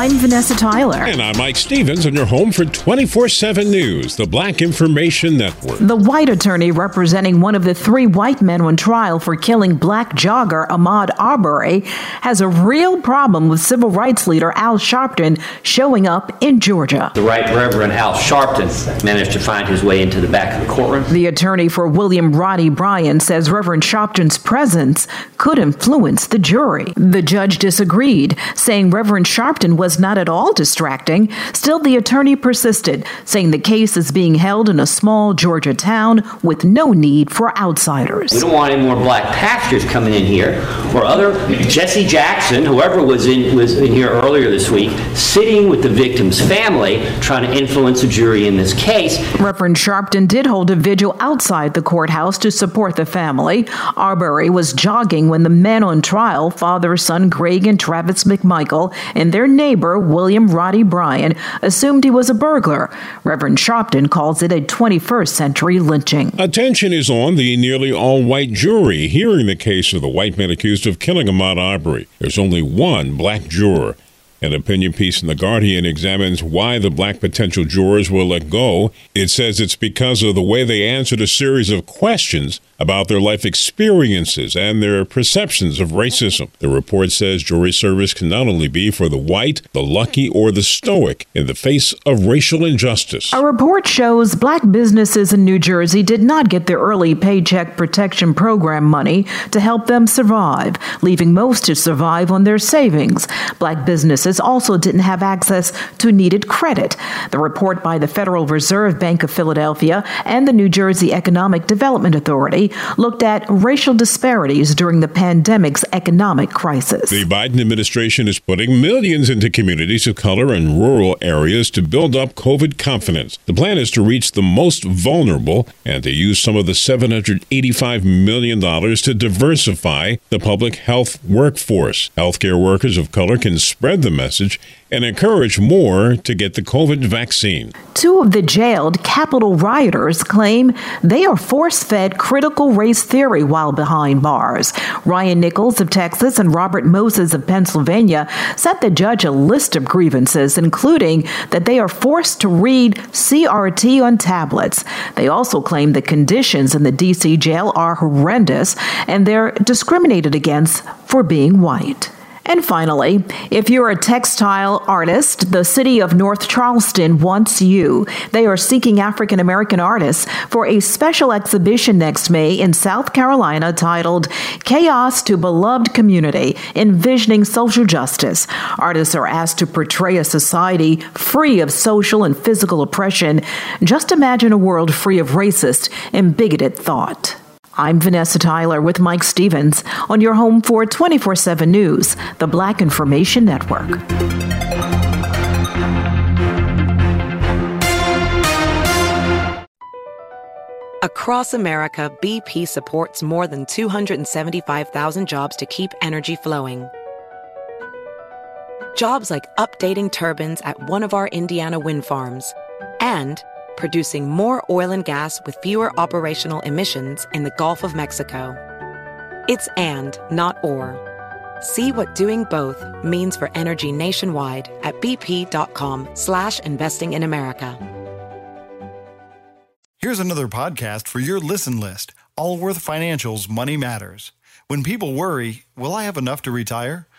I'm Vanessa Tyler. And I'm Mike Stevens, and you're home for 24 7 News, the Black Information Network. The white attorney representing one of the three white men on trial for killing black jogger Ahmaud Arbery has a real problem with civil rights leader Al Sharpton showing up in Georgia. The Right Reverend Al Sharpton managed to find his way into the back of the courtroom. The attorney for William Roddy Bryan says Reverend Sharpton's presence could influence the jury. The judge disagreed, saying Reverend Sharpton was was not at all distracting. Still, the attorney persisted, saying the case is being held in a small Georgia town with no need for outsiders. We don't want any more black pastors coming in here or other Jesse Jackson, whoever was in was in here earlier this week, sitting with the victim's family trying to influence a jury in this case. Reverend Sharpton did hold a vigil outside the courthouse to support the family. Arbery was jogging when the men on trial, father, son Greg and Travis McMichael, and their neighbor neighbor, William Roddy Bryan, assumed he was a burglar. Reverend Sharpton calls it a 21st century lynching. Attention is on the nearly all white jury hearing the case of the white man accused of killing Ahmaud Arbery. There's only one black juror. An opinion piece in The Guardian examines why the black potential jurors were let go. It says it's because of the way they answered a series of questions about their life experiences and their perceptions of racism. The report says jury service can not only be for the white, the lucky, or the stoic in the face of racial injustice. A report shows black businesses in New Jersey did not get their early Paycheck Protection Program money to help them survive, leaving most to survive on their savings. Black businesses also didn't have access to needed credit. The report by the Federal Reserve Bank of Philadelphia and the New Jersey Economic Development Authority looked at racial disparities during the pandemic's economic crisis. The Biden administration is putting millions into communities of color and rural areas to build up COVID confidence. The plan is to reach the most vulnerable and to use some of the $785 million to diversify the public health workforce. Healthcare workers of color can spread the message and encourage more to get the COVID vaccine. Two of the jailed Capitol rioters claim they are force fed critical race theory while behind bars. Ryan Nichols of Texas and Robert Morss of Pennsylvania sent the judge a list of grievances, including that they are forced to read CRT on tablets. They also claim the conditions in the D.C. jail are horrendous and they're discriminated against for being white. And finally, if you're a textile artist, the city of North Charleston wants you. They are seeking African American artists for a special exhibition next May in South Carolina titled Chaos to Beloved Community Envisioning Social Justice. Artists are asked to portray a society free of social and physical oppression. Just imagine a world free of racist and bigoted thought. I'm Vanessa Tyler with Mike Stevens on your home for 24 7 News, the Black Information Network. Across America, BP supports more than 275,000 jobs to keep energy flowing. Jobs like updating turbines at one of our Indiana wind farms and producing more oil and gas with fewer operational emissions in the Gulf of Mexico. It's and, not or. See what doing both means for energy nationwide at bp.com slash investing in America. Here's another podcast for your listen list. Allworth Financial's Money Matters. When people worry, will I have enough to retire?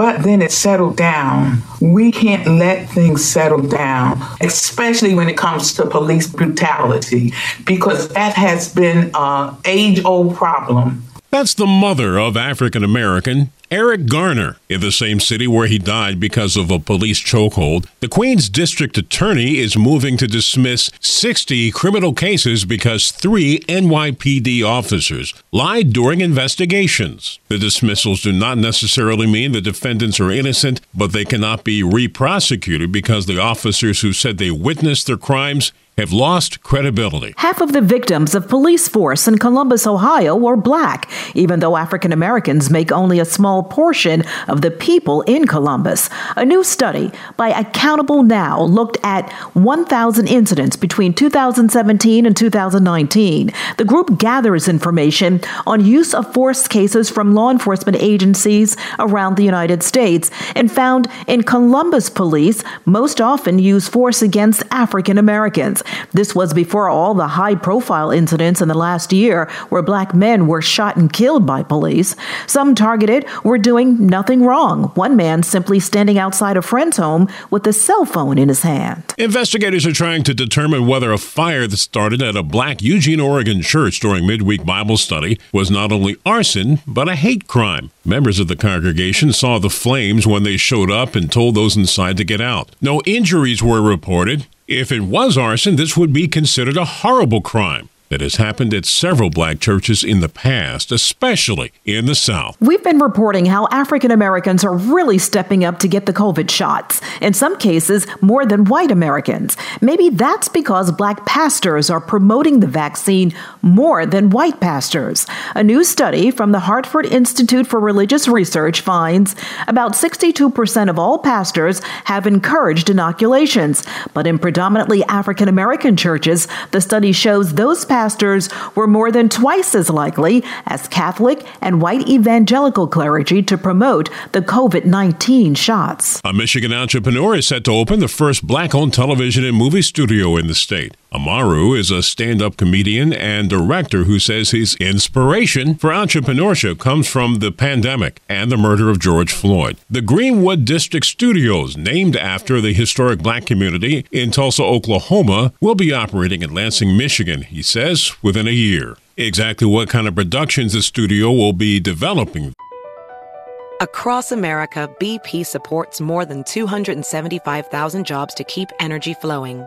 but then it settled down. We can't let things settle down, especially when it comes to police brutality, because that has been an age old problem. That's the mother of African American Eric Garner in the same city where he died because of a police chokehold. The Queens District Attorney is moving to dismiss 60 criminal cases because three NYPD officers lied during investigations. The dismissals do not necessarily mean the defendants are innocent, but they cannot be re-prosecuted because the officers who said they witnessed their crimes have lost credibility. Half of the victims of police force in Columbus, Ohio were black, even though African Americans make only a small portion of the people in Columbus. A new study by Accountable Now looked at 1,000 incidents between 2017 and 2019. The group gathers information on use of force cases from law enforcement agencies around the United States and found in Columbus police most often use force against African Americans. This was before all the high profile incidents in the last year where black men were shot and killed by police. Some targeted were doing nothing wrong, one man simply standing outside a friend's home with a cell phone in his hand. Investigators are trying to determine whether a fire that started at a black Eugene, Oregon church during midweek Bible study was not only arson, but a hate crime. Members of the congregation saw the flames when they showed up and told those inside to get out. No injuries were reported. If it was arson, this would be considered a horrible crime that has happened at several black churches in the past, especially in the South. We've been reporting how African Americans are really stepping up to get the COVID shots, in some cases, more than white Americans. Maybe that's because black pastors are promoting the vaccine more than white pastors. A new study from the Hartford Institute for Religious Research finds about 62% of all pastors have encouraged inoculations, but in predominantly African American churches, the study shows those pastors were more than twice as likely as Catholic and white evangelical clergy to promote the COVID 19 shots. A Michigan entrepreneur is set to open the first black owned television and movie studio in the state. Amaru is a stand up comedian and director who says his inspiration for entrepreneurship comes from the pandemic and the murder of George Floyd. The Greenwood District Studios, named after the historic black community in Tulsa, Oklahoma, will be operating in Lansing, Michigan, he says, within a year. Exactly what kind of productions the studio will be developing. Across America, BP supports more than 275,000 jobs to keep energy flowing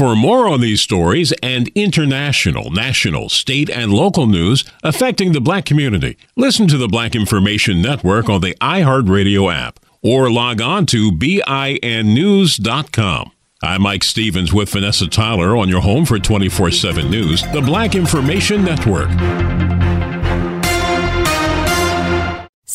For more on these stories and international, national, state, and local news affecting the black community, listen to the Black Information Network on the iHeartRadio app or log on to BINnews.com. I'm Mike Stevens with Vanessa Tyler on your home for 24 7 News, the Black Information Network.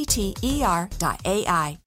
T T E R dot AI.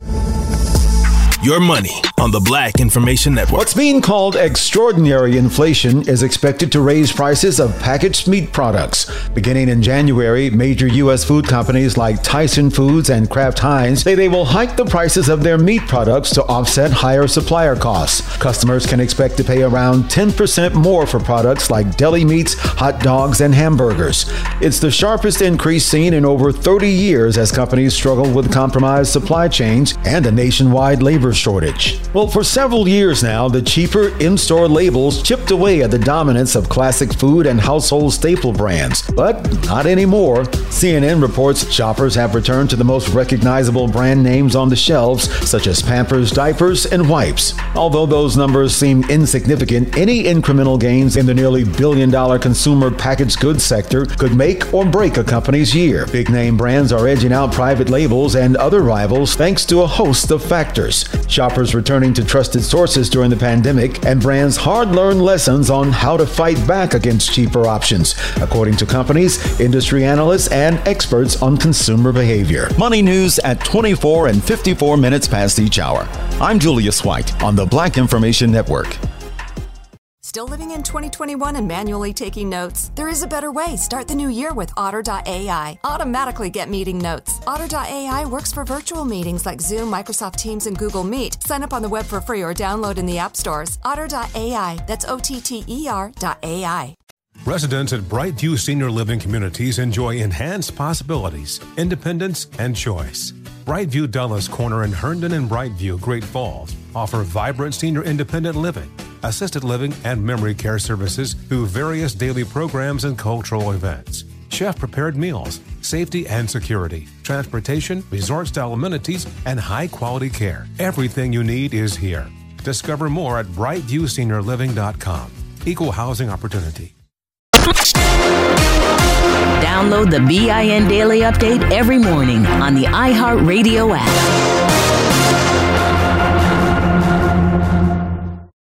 Your money on the Black Information Network. What's being called extraordinary inflation is expected to raise prices of packaged meat products. Beginning in January, major U.S. food companies like Tyson Foods and Kraft Heinz say they will hike the prices of their meat products to offset higher supplier costs. Customers can expect to pay around 10% more for products like deli meats, hot dogs, and hamburgers. It's the sharpest increase seen in over 30 years as companies struggle with compromised supply chains and a nationwide shortage. Well, for several years now, the cheaper in store labels chipped away at the dominance of classic food and household staple brands. But not anymore. CNN reports shoppers have returned to the most recognizable brand names on the shelves, such as Pampers diapers and wipes. Although those numbers seem insignificant, any incremental gains in the nearly billion dollar consumer packaged goods sector could make or break a company's year. Big name brands are edging out private labels and other rivals thanks to a host of factors. Shoppers returning to trusted sources during the pandemic, and brands hard learned lessons on how to fight back against cheaper options, according to companies, industry analysts, and experts on consumer behavior. Money news at 24 and 54 minutes past each hour. I'm Julius White on the Black Information Network. Still living in 2021 and manually taking notes? There is a better way. Start the new year with Otter.ai. Automatically get meeting notes. Otter.ai works for virtual meetings like Zoom, Microsoft Teams, and Google Meet. Sign up on the web for free or download in the app stores. Otter.ai. That's O T T E R.ai. Residents at Brightview Senior Living Communities enjoy enhanced possibilities, independence, and choice. Brightview Dulles Corner in Herndon and Brightview, Great Falls offer vibrant senior independent living assisted living, and memory care services through various daily programs and cultural events. Chef prepared meals, safety and security, transportation, resort style amenities, and high quality care. Everything you need is here. Discover more at brightviewseniorliving.com. Equal housing opportunity. Download the BIN Daily Update every morning on the iHeartRadio app.